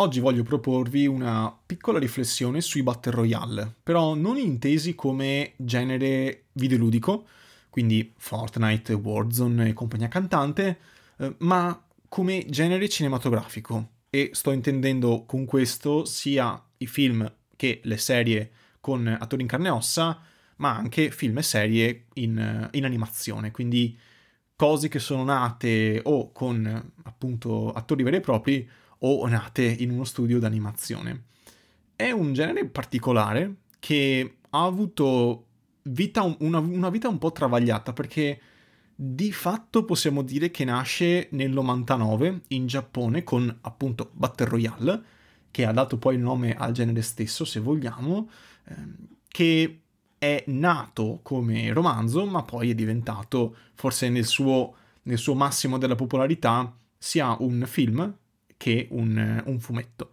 Oggi voglio proporvi una piccola riflessione sui Battle Royale, però non intesi come genere videoludico, quindi Fortnite, Warzone e compagnia cantante, eh, ma come genere cinematografico. E sto intendendo con questo sia i film che le serie con attori in carne e ossa, ma anche film e serie in, in animazione, quindi cose che sono nate o con appunto attori veri e propri o nate in uno studio d'animazione. È un genere particolare che ha avuto vita, una, una vita un po' travagliata perché di fatto possiamo dire che nasce nel 99 in Giappone con appunto Battle Royale, che ha dato poi il nome al genere stesso, se vogliamo, ehm, che è nato come romanzo, ma poi è diventato, forse nel suo, nel suo massimo della popolarità, sia un film che un, un fumetto.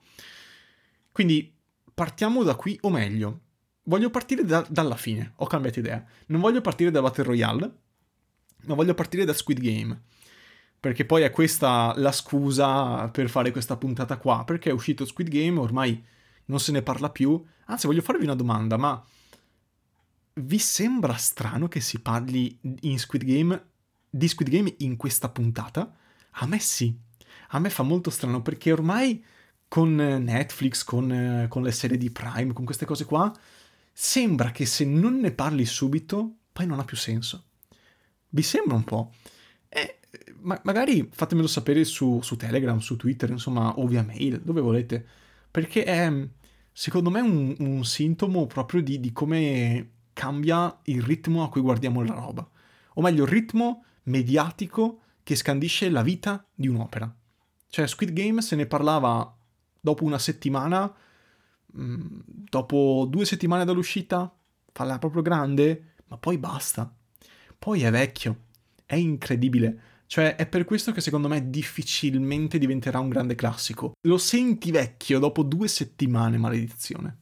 Quindi partiamo da qui, o meglio, voglio partire da, dalla fine, ho cambiato idea. Non voglio partire da Battle Royale, ma voglio partire da Squid Game. Perché poi è questa la scusa per fare questa puntata qua. Perché è uscito Squid Game, ormai non se ne parla più. Anzi, voglio farvi una domanda, ma vi sembra strano che si parli in Squid Game, di Squid Game in questa puntata? A me sì. A me fa molto strano perché ormai con Netflix, con, con le serie di Prime, con queste cose qua, sembra che se non ne parli subito, poi non ha più senso. Vi sembra un po'? Eh, ma magari fatemelo sapere su, su, Telegram, su Twitter, insomma, o via mail, dove volete. Perché è, secondo me, un, un sintomo proprio di, di come cambia il ritmo a cui guardiamo la roba. O meglio, il ritmo mediatico che scandisce la vita di un'opera. Cioè, Squid Game se ne parlava dopo una settimana, mm, dopo due settimane dall'uscita, parla proprio grande, ma poi basta. Poi è vecchio, è incredibile. Cioè, è per questo che secondo me difficilmente diventerà un grande classico. Lo senti vecchio dopo due settimane, maledizione.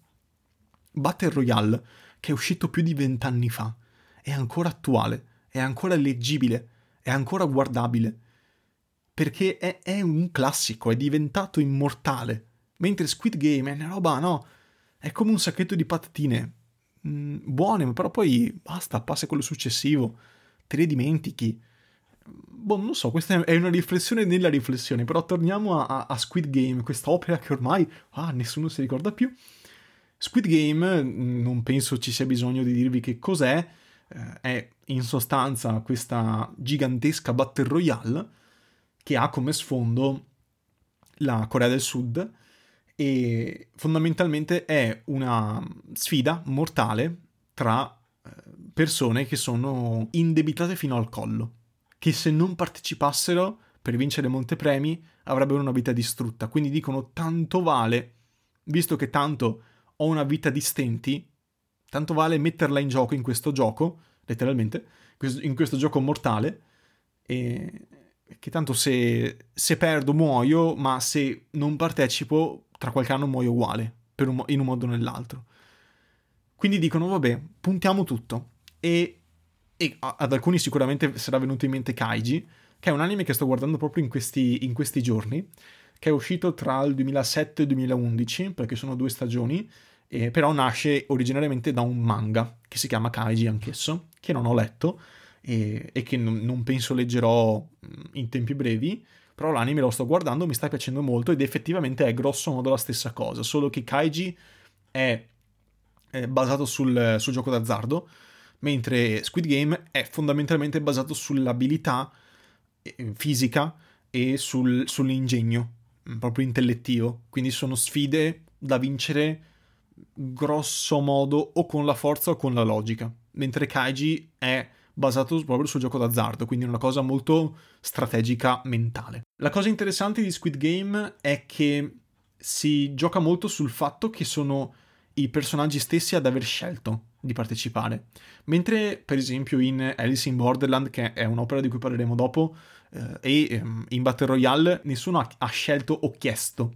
Battle Royale che è uscito più di vent'anni fa, è ancora attuale, è ancora leggibile, è ancora guardabile, perché è, è un classico, è diventato immortale, mentre Squid Game è una roba, no, è come un sacchetto di patatine, mm, buone, però poi basta, passa quello successivo, te le dimentichi. Boh, non so, questa è una riflessione nella riflessione, però torniamo a, a Squid Game, questa opera che ormai ah, nessuno si ricorda più. Squid Game, mm, non penso ci sia bisogno di dirvi che cos'è, eh, è in sostanza questa gigantesca battle royale che ha come sfondo la Corea del Sud e fondamentalmente è una sfida mortale tra eh, persone che sono indebitate fino al collo, che se non partecipassero per vincere montepremi avrebbero una vita distrutta. Quindi dicono tanto vale, visto che tanto ho una vita di stenti, tanto vale metterla in gioco in questo gioco, letteralmente, in questo gioco mortale, e che tanto se, se perdo muoio, ma se non partecipo, tra qualche anno muoio uguale, un, in un modo o nell'altro. Quindi dicono, vabbè, puntiamo tutto. E, e ad alcuni sicuramente sarà venuto in mente Kaiji, che è un anime che sto guardando proprio in questi, in questi giorni, che è uscito tra il 2007 e il 2011, perché sono due stagioni, eh, però nasce originariamente da un manga che si chiama Kaiji anch'esso, che non ho letto e, e che non, non, penso leggerò mm, in tempi brevi, però l'anime lo sto guardando, mi sta piacendo molto ed effettivamente è grosso modo la stessa cosa, solo che Kaiji è, è basato sul, sul gioco d'azzardo, mentre Squid Game è fondamentalmente basato sull'abilità eh, fisica e sul, sull'ingegno Mm, proprio intellettivo, quindi sono sfide da vincere grosso modo o con la forza o con la logica, mentre Kaiji è basato proprio sul gioco d'azzardo, quindi una cosa molto strategica mentale. La cosa interessante di Squid Game è che si gioca molto sul fatto che sono i personaggi stessi ad aver scelto di partecipare. Mentre, per esempio, in Alice in Borderland, che è un'opera di cui parleremo dopo, eh, e ehm, in Battle Royale nessuno ha, ha, scelto o chiesto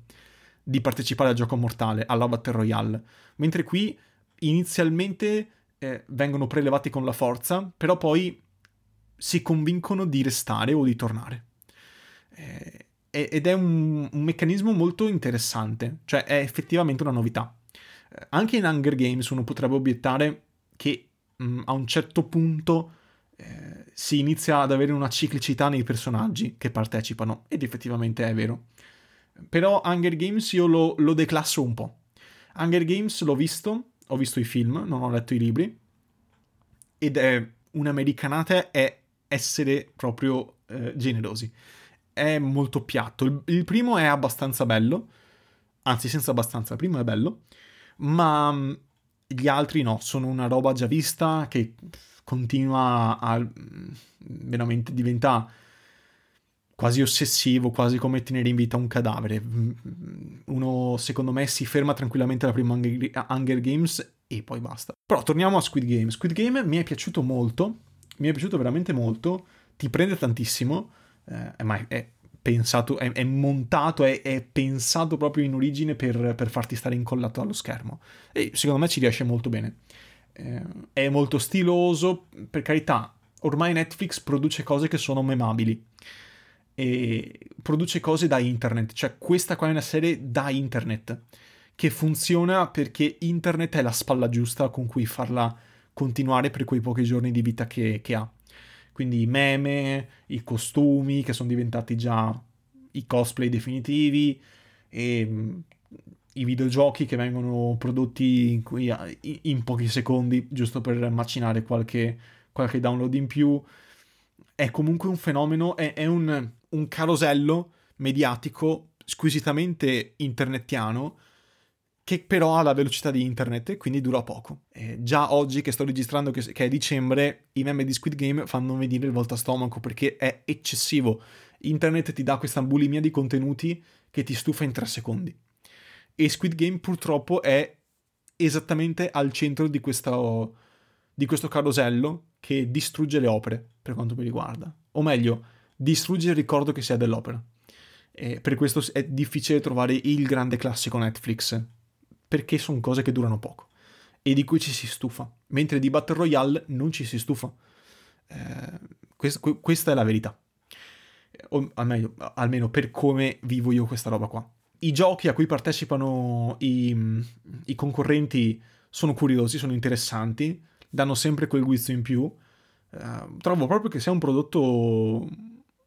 di partecipare al gioco mortale, alla Battle Royale. Mentre qui inizialmente eh, vengono prelevati con la forza, però poi si convincono di restare o di tornare. Eh, ed è un, un, meccanismo molto interessante, cioè è effettivamente una novità. Eh, anche in Hunger Games uno potrebbe obiettare che mh, mm, a un certo punto eh, si inizia ad avere una ciclicità nei personaggi che partecipano, ed effettivamente è vero. Però Hunger Games io lo, lo declasso un po'. Hunger Games l'ho visto, ho visto i film, non ho letto i libri, ed è un'americanata è essere proprio eh, generosi. È molto piatto. Il, il, primo è abbastanza bello, anzi senza abbastanza, il primo è bello, ma mm, gli altri no, sono una roba già vista che continua a mm, veramente diventa quasi ossessivo, quasi come tenere in vita un cadavere. Mm, uno, secondo me, si ferma tranquillamente alla prima Hunger Games e poi basta. Però torniamo a Squid Game. Squid Game mi è piaciuto molto, mi è piaciuto veramente molto, ti prende tantissimo, eh, ma è pensato, è, è montato, è, è, pensato proprio in origine per, per, farti stare incollato allo schermo. E secondo me ci riesce molto bene. Eh, è molto stiloso, per carità, ormai Netflix produce cose che sono memabili e produce cose da internet, cioè questa qua è una serie da internet che funziona perché internet è la spalla giusta con cui farla continuare per quei pochi giorni di vita che, che ha. Quindi i meme, i costumi che sono diventati già i cosplay definitivi e mm, i videogiochi che vengono prodotti in, cui, in pochi secondi giusto per macinare qualche, qualche download in più. È comunque un fenomeno, è, è un, un carosello mediatico squisitamente internetiano che però ha la velocità di internet e quindi dura poco. Eh, già oggi che sto registrando che, che, è dicembre, i meme di Squid Game fanno venire il volta stomaco perché è eccessivo. Internet ti dà questa bulimia di contenuti che ti stufa in tre secondi. E Squid Game purtroppo è esattamente al centro di questo, di questo carosello che distrugge le opere, per quanto mi riguarda. O meglio, distrugge il ricordo che si ha dell'opera. E per questo è difficile trovare il grande classico Netflix, perché sono cose che durano poco e di cui ci si stufa, mentre di Battle Royale non ci si stufa. Eh, quest- questa è la verità. O almeno, almeno per come vivo io questa roba qua. I giochi a cui partecipano i, i concorrenti sono curiosi, sono interessanti, danno sempre quel guizzo in più. Uh, trovo proprio che sia un prodotto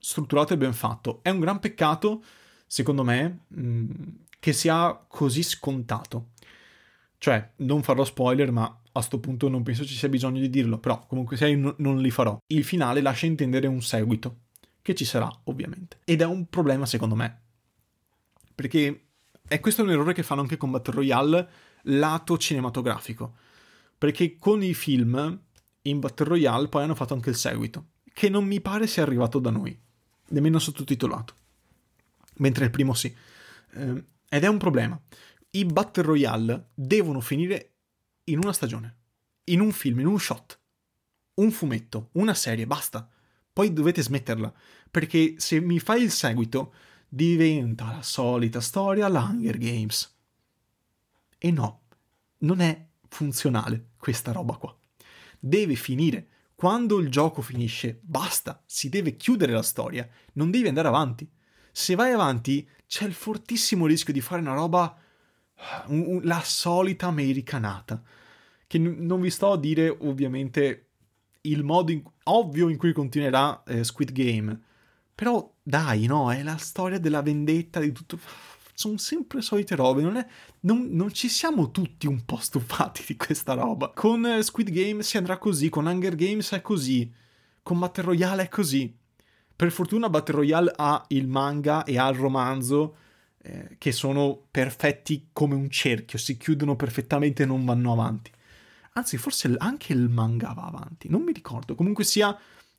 strutturato e ben fatto. È un gran peccato, secondo me, che sia così scontato. Cioè, non farò spoiler, ma a sto punto non penso ci sia bisogno di dirlo, però comunque io non li farò. Il finale lascia intendere un seguito, che ci sarà ovviamente. Ed è un problema secondo me. Perché è questo un errore che fanno anche con Battle Royale lato cinematografico. Perché con i film in Battle Royale poi hanno fatto anche il seguito, che non mi pare sia arrivato da noi nemmeno sottotitolato. Mentre il primo sì. Eh, ed è un problema. I Battle Royale devono finire in una stagione, in un film, in un shot, un fumetto, una serie, basta. Poi dovete smetterla, perché se mi fai il seguito diventa la solita storia l'Hunger Games. E no, non è funzionale questa roba qua. Deve finire quando il gioco finisce, basta, si deve chiudere la storia, non devi andare avanti. Se vai avanti, c'è il fortissimo rischio di fare una roba. Un, la solita americanata. Che non vi sto a dire, ovviamente, il modo in, ovvio in cui continuerà eh, Squid Game. Però dai, no, è la storia della vendetta di tutto sono sempre solite robe, non, è, non, non, ci siamo tutti un po' stufati di questa roba. Con eh, Squid Game si andrà così, con Hunger Games è così, con Battle Royale è così. Per fortuna Battle Royale ha il manga e ha il romanzo eh, che sono perfetti come un cerchio, si chiudono perfettamente e non vanno avanti. Anzi, forse anche il manga va avanti, non mi ricordo. Comunque sia,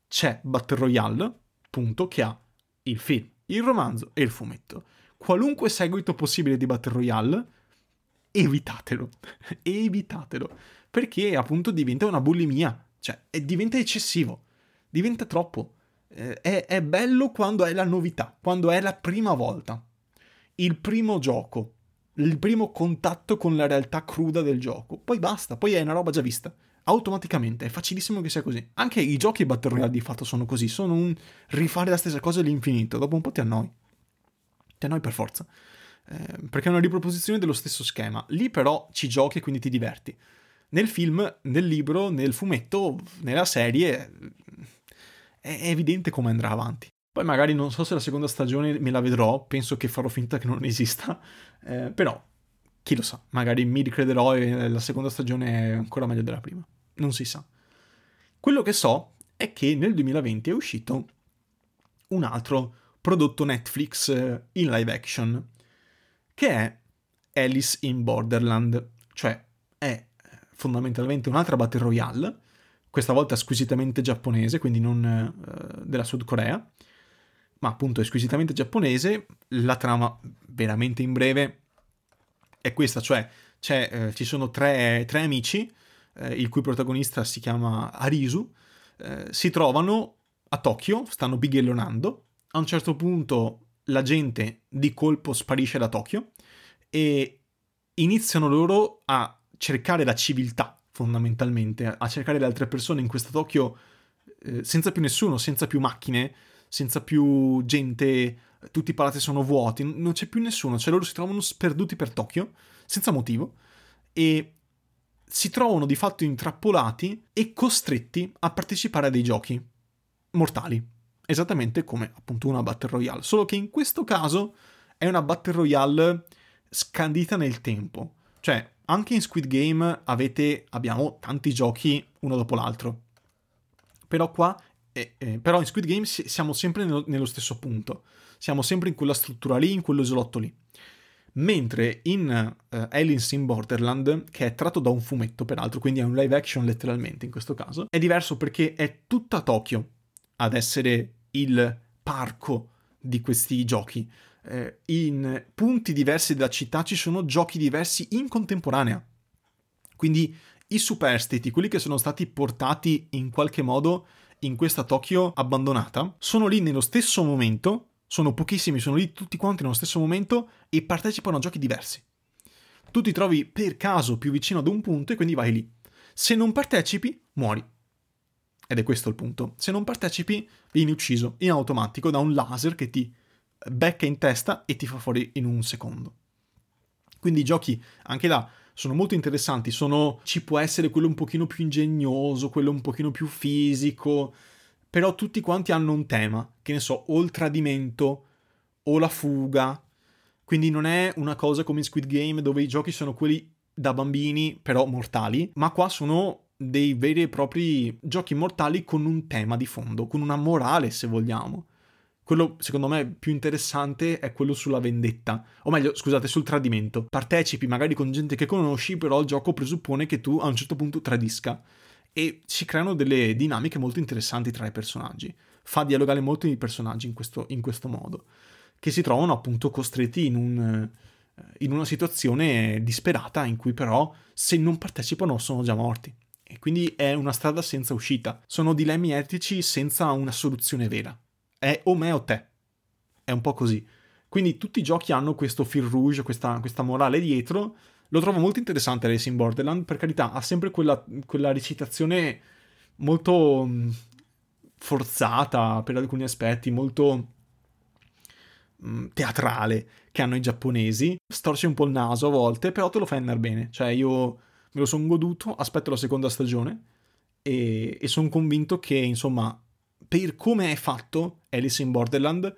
c'è Battle Royale, punto, che ha il film, il romanzo e il fumetto qualunque seguito possibile di Battle Royale, evitatelo. evitatelo. Perché appunto diventa una bulimia. Cioè, diventa eccessivo. Diventa troppo. Eh, è, è bello quando è la novità, quando è la prima volta. Il primo gioco, il primo contatto con la realtà cruda del gioco. Poi basta, poi è una roba già vista. Automaticamente, è facilissimo che sia così. Anche i giochi Battle Royale di fatto sono così, sono un rifare la stessa cosa all'infinito, dopo un po' ti annoi. Ti annoi per forza. Eh, perché è una riproposizione dello stesso schema. Lì però ci giochi e quindi ti diverti. Nel film, nel libro, nel fumetto, nella serie è evidente come andrà avanti. Poi magari non so se la seconda stagione me la vedrò, penso che farò finta che non esista, eh, però chi lo sa, magari mi ricrederò e la seconda stagione è ancora meglio della prima, non si sa. Quello che so è che nel 2020 è uscito un altro prodotto Netflix eh, in live action, che è Alice in Borderland, cioè è fondamentalmente un'altra Battle Royale, questa volta squisitamente giapponese, quindi non uh, della Sud Corea, ma appunto è squisitamente giapponese. La trama, veramente in breve, è questa, cioè eh, ci sono tre, tre amici, eh, il cui protagonista si chiama Arisu, si trovano a Tokyo, stanno bighellonando, a un certo punto la gente di colpo sparisce da Tokyo e iniziano loro a cercare la civiltà fondamentalmente, a cercare le altre persone in questa Tokyo eh, senza più nessuno, senza più macchine, senza più gente, tutti i palazzi sono vuoti, non c'è più nessuno, cioè loro si trovano sperduti per Tokyo, senza motivo, e si trovano di fatto intrappolati e costretti a partecipare a dei giochi mortali, esattamente come appunto una Battle Royale, solo che in questo caso è una Battle Royale scandita nel tempo, cioè anche in Squid Game avete, abbiamo tanti giochi uno dopo l'altro. Però qua, eh, eh, però in Squid Game siamo sempre nello, stesso punto. Siamo sempre in quella struttura lì, in quell'isolotto lì. Mentre in uh, Aliens in Borderland, che è tratto da un fumetto peraltro, quindi è un live action letteralmente in questo caso, è diverso perché è tutta Tokyo ad essere il parco di questi giochi eh, in punti diversi della città ci sono giochi diversi in contemporanea. Quindi i superstiti, quelli che sono stati portati in qualche modo in questa Tokyo abbandonata, sono lì nello stesso momento, sono pochissimi, sono lì tutti quanti nello stesso momento e partecipano a giochi diversi. Tu ti trovi per caso più vicino ad un punto e quindi vai lì. Se non partecipi, muori. Ed è questo il punto. Se non partecipi, vieni ucciso in automatico da un laser che ti becca in testa e ti fa fuori in un secondo. Quindi i giochi anche là sono molto interessanti, sono, ci può essere quello un pochino più ingegnoso, quello un pochino più fisico, però tutti quanti hanno un tema, che ne so, o il tradimento o la fuga. Quindi non è una cosa come in Squid Game dove i giochi sono quelli da bambini, però mortali, ma qua sono dei veri e propri giochi mortali con un tema di fondo, con una morale se vogliamo. Quello, secondo me, più interessante è quello sulla vendetta. O meglio, scusate, sul tradimento. Partecipi magari con gente che conosci, però il gioco presuppone che tu a un certo punto tradisca. E si creano delle dinamiche molto interessanti tra i personaggi. Fa dialogare molto i personaggi in questo, in questo modo. Che si trovano appunto costretti in un in una situazione disperata in cui però se non partecipano sono già morti. E quindi è una strada senza uscita. Sono dilemmi etici senza una soluzione vera è o me o te. È un po' così. Quindi tutti i giochi hanno questo fil rouge, questa, questa morale dietro. Lo trovo molto interessante Racing Borderland, per carità, ha sempre quella, quella recitazione molto mm, forzata per alcuni aspetti, molto mm, teatrale che hanno i giapponesi. Storce un po' il naso a volte, però te lo fai andare bene. Cioè io me lo sono goduto, aspetto la seconda stagione e, e sono convinto che, insomma, per come è fatto Alice in Borderland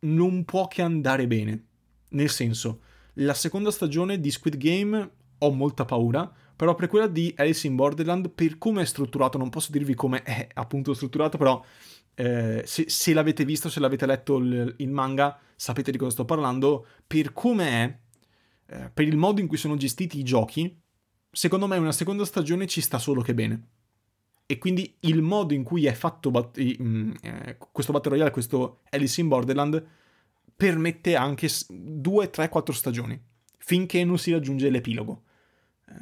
non può che andare bene. Nel senso, la seconda stagione di Squid Game ho molta paura, però per quella di Alice in Borderland, per come è strutturato, non posso dirvi come è appunto strutturato, però eh, se, se, l'avete visto, se l'avete letto il, il, manga, sapete di cosa sto parlando, per come è, eh, per il modo in cui sono gestiti i giochi, secondo me una seconda stagione ci sta solo che bene e quindi il modo in cui è fatto bat- eh, questo Battle Royale, questo Alice in Borderland, permette anche 2, 3, 4 stagioni, finché non si raggiunge l'epilogo. Eh,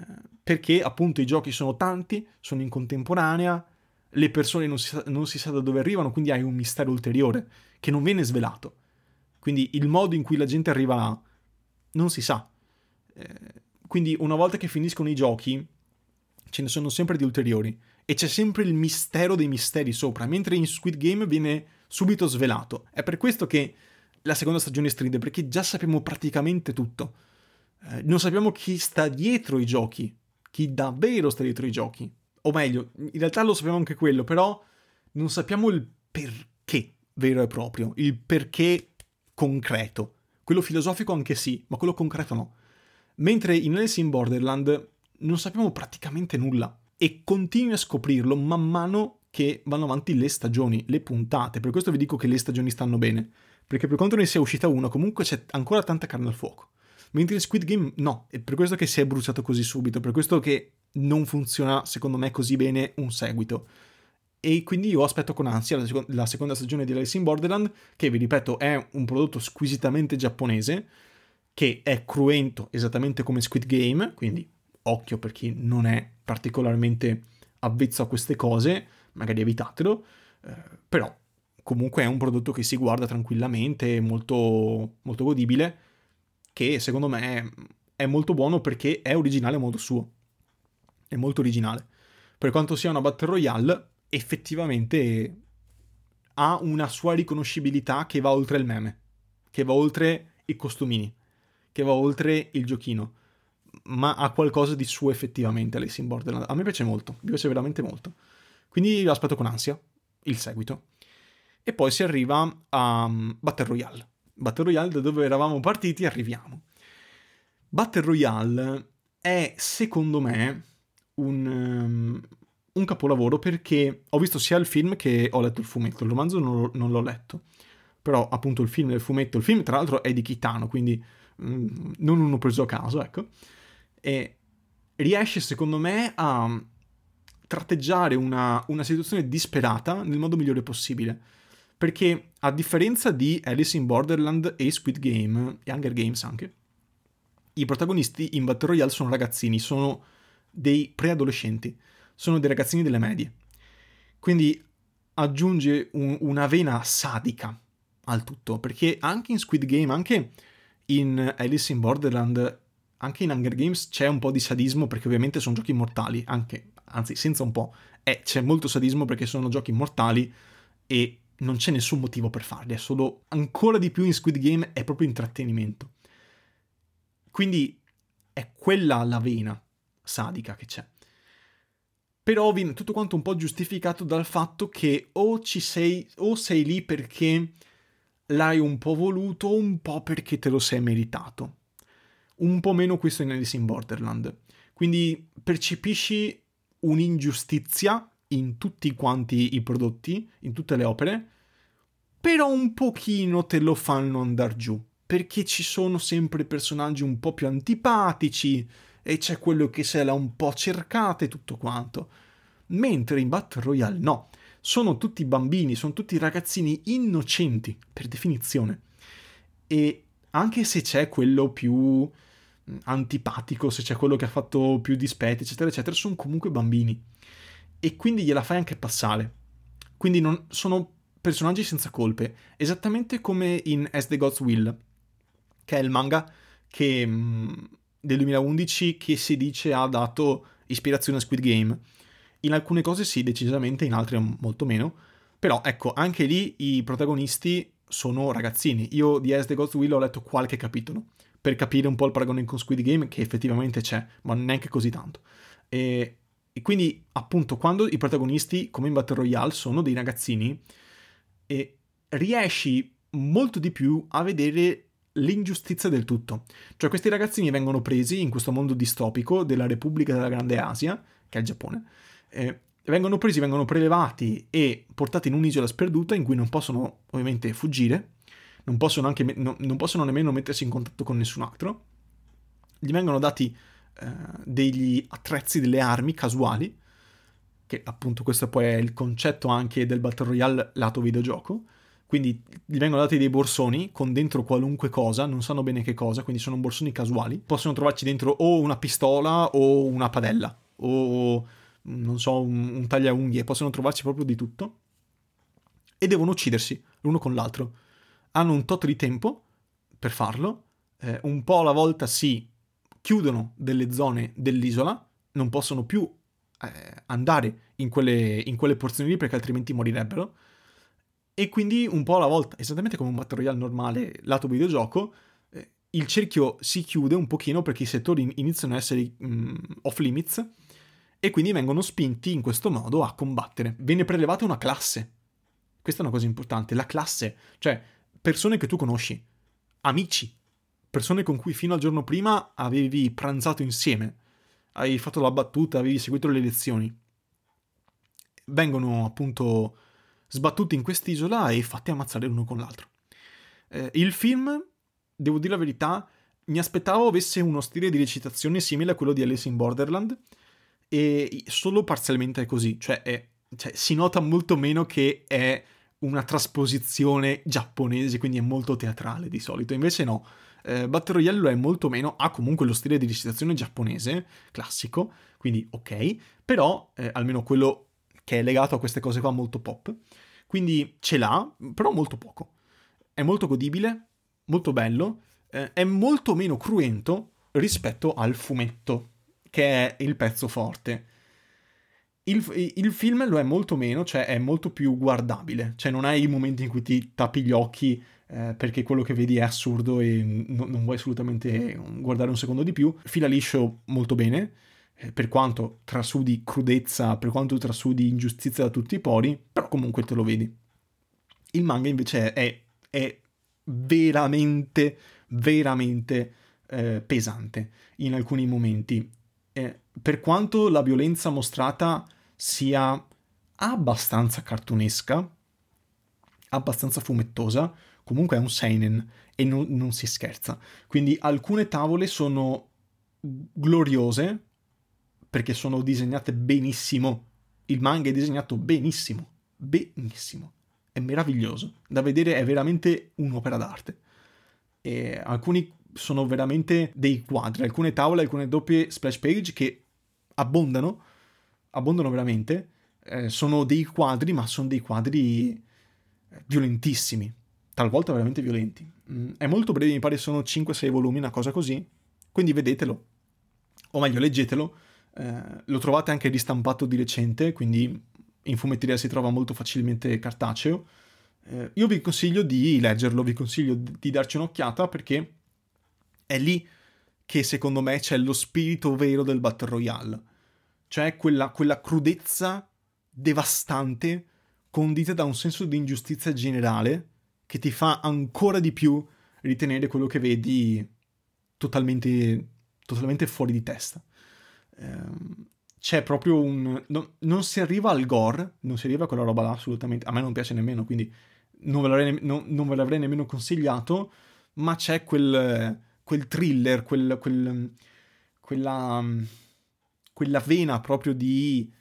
perché appunto i giochi sono tanti, sono in contemporanea, le persone non si, non si sa da dove arrivano, quindi hai un mistero ulteriore che non viene svelato. Quindi il modo in cui la gente arriva non si sa. Eh, quindi una volta che finiscono i giochi, ce ne sono sempre di ulteriori e c'è sempre il mistero dei misteri sopra, mentre in Squid Game viene subito svelato. È per questo che la seconda stagione stride, perché già sappiamo praticamente tutto. Eh, non sappiamo chi sta dietro i giochi, chi davvero sta dietro i giochi. O meglio, in realtà lo sappiamo anche quello, però non sappiamo il perché vero e proprio, il perché concreto. Quello filosofico anche sì, ma quello concreto no. Mentre in Alice in Borderland non sappiamo praticamente nulla e continui a scoprirlo man mano che vanno avanti le stagioni, le puntate. Per questo vi dico che le stagioni stanno bene, perché per quanto ne sia uscita una, comunque c'è ancora tanta carne al fuoco. Mentre in Squid Game no, è per questo che si è bruciato così subito, per questo che non funziona secondo me così bene un seguito. E quindi io aspetto con ansia la, seco- la seconda stagione di Alice in Borderland, che vi ripeto è un prodotto squisitamente giapponese, che è cruento esattamente come Squid Game, quindi occhio per chi non è particolarmente avvezzo a queste cose, magari evitatelo, eh, però comunque è un prodotto che si guarda tranquillamente, molto, molto godibile, che secondo me è molto buono perché è originale a modo suo, è molto originale. Per quanto sia una Battle Royale, effettivamente ha una sua riconoscibilità che va oltre il meme, che va oltre i costumini, che va oltre il giochino, ma ha qualcosa di suo effettivamente Alice in Borderland. A me piace molto, mi piace veramente molto. Quindi aspetto con ansia il seguito. E poi si arriva a um, Battle Royale. Battle Royale da dove eravamo partiti arriviamo. Battle Royale è secondo me un, um, un capolavoro perché ho visto sia il film che ho letto il fumetto, il romanzo non, non l'ho letto, però appunto il film e il fumetto, il film tra l'altro è di Kitano, quindi mm, non uno preso a caso, ecco, e riesce secondo me a tratteggiare una, una situazione disperata nel modo migliore possibile. Perché a differenza di Alice in Borderland e Squid Game, e Hunger Games anche, i protagonisti in Battle Royale sono ragazzini, sono dei preadolescenti sono dei ragazzini delle medie. Quindi aggiunge un, una vena sadica al tutto, perché anche in Squid Game, anche in Alice in Borderland, anche in Hunger Games c'è un po' di sadismo perché ovviamente sono giochi mortali, anche, anzi senza un po', eh, c'è molto sadismo perché sono giochi mortali e non c'è nessun motivo per farli, è solo ancora di più in Squid Game è proprio intrattenimento. Quindi è quella la vena sadica che c'è però viene tutto quanto un po' giustificato dal fatto che o ci sei o sei lì perché l'hai un po' voluto un po' perché te lo sei meritato. Un po' meno questo in Alice in Borderland. Quindi percepisci un'ingiustizia in tutti quanti i prodotti, in tutte le opere, però un pochino te lo fanno andare giù, perché ci sono sempre personaggi un po' più antipatici, e c'è quello che se l'ha un po' cercata e tutto quanto. Mentre in Battle Royale no, sono tutti bambini, sono tutti ragazzini innocenti, per definizione. E anche se c'è quello più mm, antipatico, se c'è quello che ha fatto più dispetti, eccetera, eccetera, sono comunque bambini. E quindi gliela fai anche passare. Quindi non, sono personaggi senza colpe, esattamente come in As the Gods Will, che è il manga che mm, del 2011 che si dice ha dato ispirazione a Squid Game. In alcune cose sì, decisamente, in altre molto meno. Però ecco, anche lì i protagonisti sono ragazzini. Io di As the Ghost Will ho letto qualche capitolo per capire un po' il paragone con Squid Game, che effettivamente c'è, ma neanche così tanto. E, e quindi, appunto, quando i protagonisti, come in Battle Royale, sono dei ragazzini, e riesci molto di più a vedere l'ingiustizia del tutto. Cioè questi ragazzini vengono presi in questo mondo distopico della Repubblica della Grande Asia, che è il Giappone, eh, vengono presi, vengono prelevati e portati in un'isola sperduta in cui non possono ovviamente fuggire, non possono, anche, no, non possono nemmeno mettersi in contatto con nessun altro, gli vengono dati eh, degli attrezzi, delle armi casuali, che appunto questo poi è il concetto anche del Battle Royale lato videogioco, quindi gli vengono dati dei borsoni con dentro qualunque cosa, non sanno bene che cosa, quindi sono borsoni casuali. Possono trovarci dentro o una pistola o una padella o non so, un, un tagliaunghie, possono trovarci proprio di tutto. E devono uccidersi l'uno con l'altro. Hanno un tot di tempo per farlo, eh, un po' alla volta si chiudono delle zone dell'isola, non possono più eh, andare in quelle, in quelle porzioni lì perché altrimenti morirebbero E quindi un po' alla volta, esattamente come un Battle Royale normale lato videogioco, eh, il cerchio si chiude un pochino perché i settori iniziano a essere mm, off limits e quindi vengono spinti in questo modo a combattere. Viene prelevata una classe. Questa è una cosa importante, la classe, cioè persone che tu conosci, amici, persone con cui fino al giorno prima avevi pranzato insieme, avevi fatto la battuta, avevi seguito le lezioni. Vengono appunto sbattuti in quest'isola e fatti ammazzare l'uno con l'altro. Eh, il film, devo dire la verità, mi aspettavo avesse uno stile di recitazione simile a quello di Alice in Borderland, e solo parzialmente è così, cioè, è, cioè si nota molto meno che è una trasposizione giapponese, quindi è molto teatrale di solito, invece no, eh, Battle Royale lo è molto meno, ha comunque lo stile di recitazione giapponese, classico, quindi ok, però eh, almeno quello che è legato a queste cose qua molto pop, quindi ce l'ha, però molto poco. È molto godibile, molto bello, eh, è molto meno cruento rispetto al fumetto che è il pezzo forte. Il, il, film lo è molto meno, cioè è molto più guardabile, cioè non hai i momenti in cui ti tappi gli occhi eh, perché quello che vedi è assurdo e no, non vuoi assolutamente guardare un secondo di più. Fila liscio molto bene, eh, per quanto trasudi crudezza, per quanto trasudi ingiustizia da tutti i pori, però comunque te lo vedi. Il manga invece è, è veramente, veramente eh, pesante in alcuni momenti eh, per quanto la violenza mostrata sia abbastanza cartunesca, abbastanza fumettosa, comunque è un seinen e non, non si scherza. Quindi alcune tavole sono gloriose perché sono disegnate benissimo. Il manga è disegnato benissimo, benissimo. È meraviglioso. Da vedere è veramente un'opera d'arte. E alcuni sono veramente dei quadri, alcune tavole, alcune doppie splash page che abbondano, abbondano veramente, eh, sono dei quadri, ma sono dei quadri eh, violentissimi, talvolta veramente violenti. Mm, è molto breve, mi pare sono 5-6 volumi, una cosa così, quindi vedetelo, o meglio leggetelo, eh, lo trovate anche ristampato di recente, quindi in fumetteria si trova molto facilmente cartaceo. Eh, io vi consiglio di leggerlo, vi consiglio di darci un'occhiata perché è lì che secondo me c'è lo spirito vero del Battle Royale. Cioè quella, quella crudezza devastante condita da un senso di ingiustizia generale che ti fa ancora di più ritenere quello che vedi totalmente, totalmente fuori di testa. Ehm, c'è proprio un... No, non si arriva al gore, non si arriva a quella roba là assolutamente, a me non piace nemmeno, quindi non ve l'avrei, non, non ve l'avrei nemmeno consigliato, ma c'è quel quel thriller, quel, quel, quella, quella vena proprio di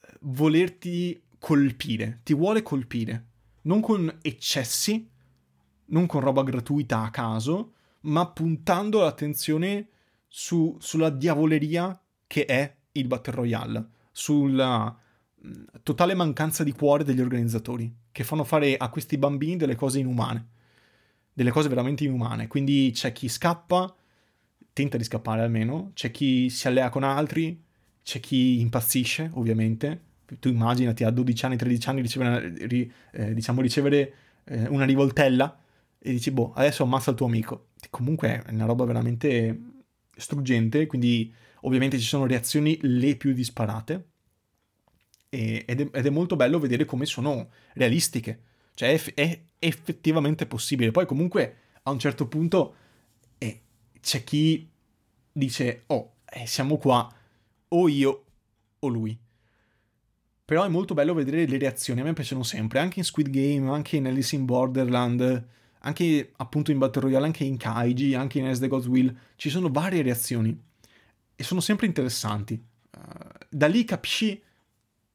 eh, volerti colpire, ti vuole colpire, non con eccessi, non con roba gratuita a caso, ma puntando l'attenzione su, sulla diavoleria che è il Battle Royale, sulla mm, totale mancanza di cuore degli organizzatori, che fanno fare a questi bambini delle cose inumane delle cose veramente inumane. Quindi c'è chi scappa, tenta di scappare almeno, c'è chi si allea con altri, c'è chi impazzisce, ovviamente. Tu immaginati a 12 anni, 13 anni ricevere, eh, diciamo, ricevere eh, una rivoltella e dici, boh, adesso ammazza il tuo amico. Comunque è una roba veramente struggente, quindi ovviamente ci sono reazioni le più disparate. ed, è, ed è molto bello vedere come sono realistiche cioè è, è effettivamente possibile. Poi comunque a un certo punto eh, c'è chi dice, oh, eh, siamo qua, o io o lui. Però è molto bello vedere le reazioni, a me piacciono sempre, anche in Squid Game, anche in Alice in Borderland, anche appunto in Battle Royale, anche in Kaiji, anche in As the God's Will, ci sono varie reazioni e sono sempre interessanti. Uh, da lì capisci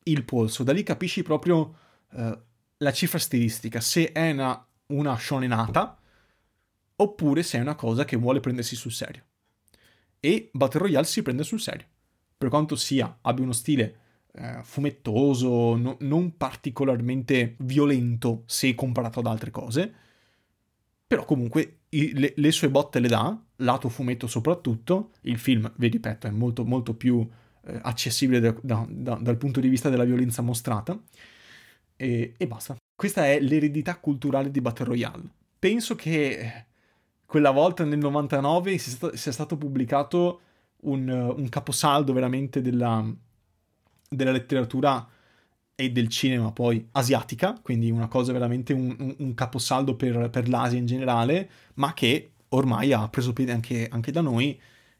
il polso, da lì capisci proprio uh, la cifra stilistica, se è una, una shonenata oppure se è una cosa che vuole prendersi sul serio. E Battle Royale si prende sul serio. Per quanto sia, abbia uno stile eh, fumettoso, no, non particolarmente violento se comparato ad altre cose, però comunque i, le, le, sue botte le dà, lato fumetto soprattutto, il film, vi ripeto, è molto molto più eh, accessibile da, da, da, dal punto di vista della violenza mostrata, e, e basta. questa è l'eredità culturale di Battle Royale. Penso che quella volta nel 99 sia stato, sia stato pubblicato un, un, caposaldo veramente della, della, letteratura e del cinema poi asiatica, quindi una cosa veramente un, un, caposaldo per, per, l'Asia in generale, ma che ormai ha preso piede anche, anche da noi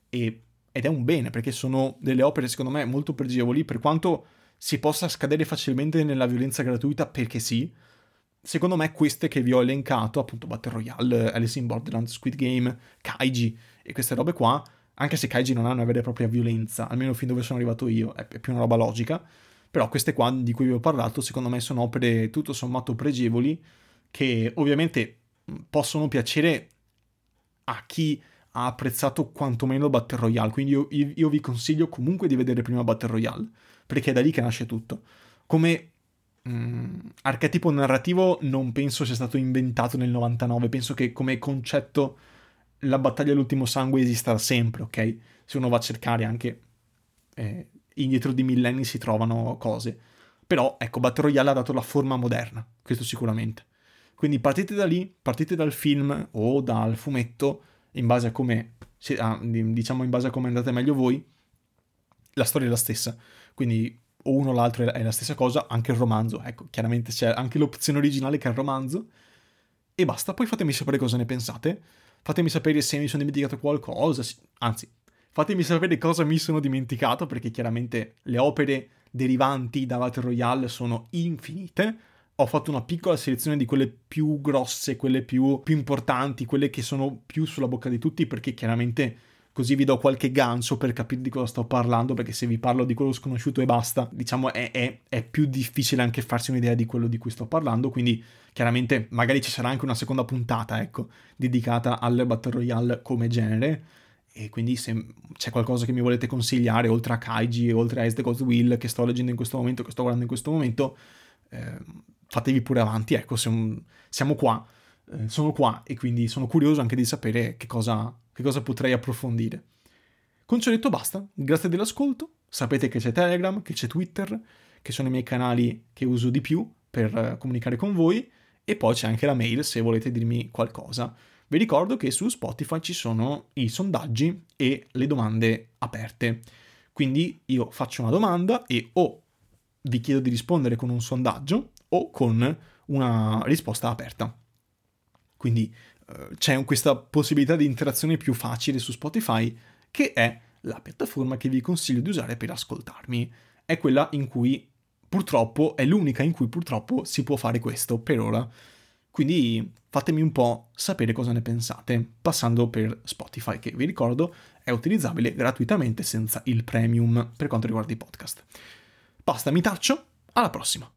e, ed è un bene perché sono delle opere secondo me molto pregevoli per quanto si possa scadere facilmente nella violenza gratuita? Perché sì, secondo me queste che vi ho elencato, appunto Battle Royale, Alice in Borderlands, Squid Game, Kaiji e queste robe qua, anche se Kaiji non ha una vera e propria violenza, almeno fin dove sono arrivato io, è più una roba logica, però queste qua di cui vi ho parlato secondo me sono opere tutto sommato pregevoli che ovviamente possono piacere a chi ha apprezzato quantomeno Battle Royale, quindi io, io vi consiglio comunque di vedere prima Battle Royale, perché è da lì che nasce tutto. Come Mm, archetipo narrativo non penso sia stato inventato nel 99, penso che come concetto la battaglia all'ultimo sangue esista sempre, ok? Se uno va a cercare anche eh, indietro di millenni si trovano cose. Però ecco, Battle Royale ha dato la forma moderna, questo sicuramente. Quindi partite da lì, partite dal film o dal fumetto, in base a come, diciamo in base a come andate meglio voi, la storia è la stessa. Quindi o uno o l'altro è la stessa cosa, anche il romanzo, ecco, chiaramente c'è anche l'opzione originale che è il romanzo, e basta, poi fatemi sapere cosa ne pensate, fatemi sapere se mi sono dimenticato qualcosa, anzi, fatemi sapere cosa mi sono dimenticato, perché chiaramente le opere derivanti da Battle Royale sono infinite, ho fatto una piccola selezione di quelle più grosse, quelle più, più importanti, quelle che sono più sulla bocca di tutti, perché chiaramente così vi do qualche gancio per capire di cosa sto parlando, perché se vi parlo di quello sconosciuto e basta, diciamo è, è, è, più difficile anche farsi un'idea di quello di cui sto parlando, quindi chiaramente magari ci sarà anche una seconda puntata, ecco, dedicata al Battle Royale come genere, e quindi se c'è qualcosa che mi volete consigliare, oltre a Kaiji oltre a Ace the Ghost Will, che sto leggendo in questo momento, che sto guardando in questo momento, eh, fatevi pure avanti, ecco, siamo, siamo qua, eh, sono qua, e quindi sono curioso anche di sapere che cosa che cosa potrei approfondire. Con ciò detto basta, grazie dell'ascolto, sapete che c'è Telegram, che c'è Twitter, che sono i miei canali che uso di più per eh, comunicare con voi e poi c'è anche la mail se volete dirmi qualcosa. Vi ricordo che su Spotify ci sono i sondaggi e le domande aperte. Quindi io faccio una domanda e o vi chiedo di rispondere con un sondaggio o con una risposta aperta. Quindi c'è questa possibilità di interazione più facile su Spotify che è la piattaforma che vi consiglio di usare per ascoltarmi. È quella in cui purtroppo è l'unica in cui purtroppo si può fare questo per ora. Quindi fatemi un po' sapere cosa ne pensate passando per Spotify che vi ricordo è utilizzabile gratuitamente senza il premium per quanto riguarda i podcast. Basta, mi taccio, alla prossima!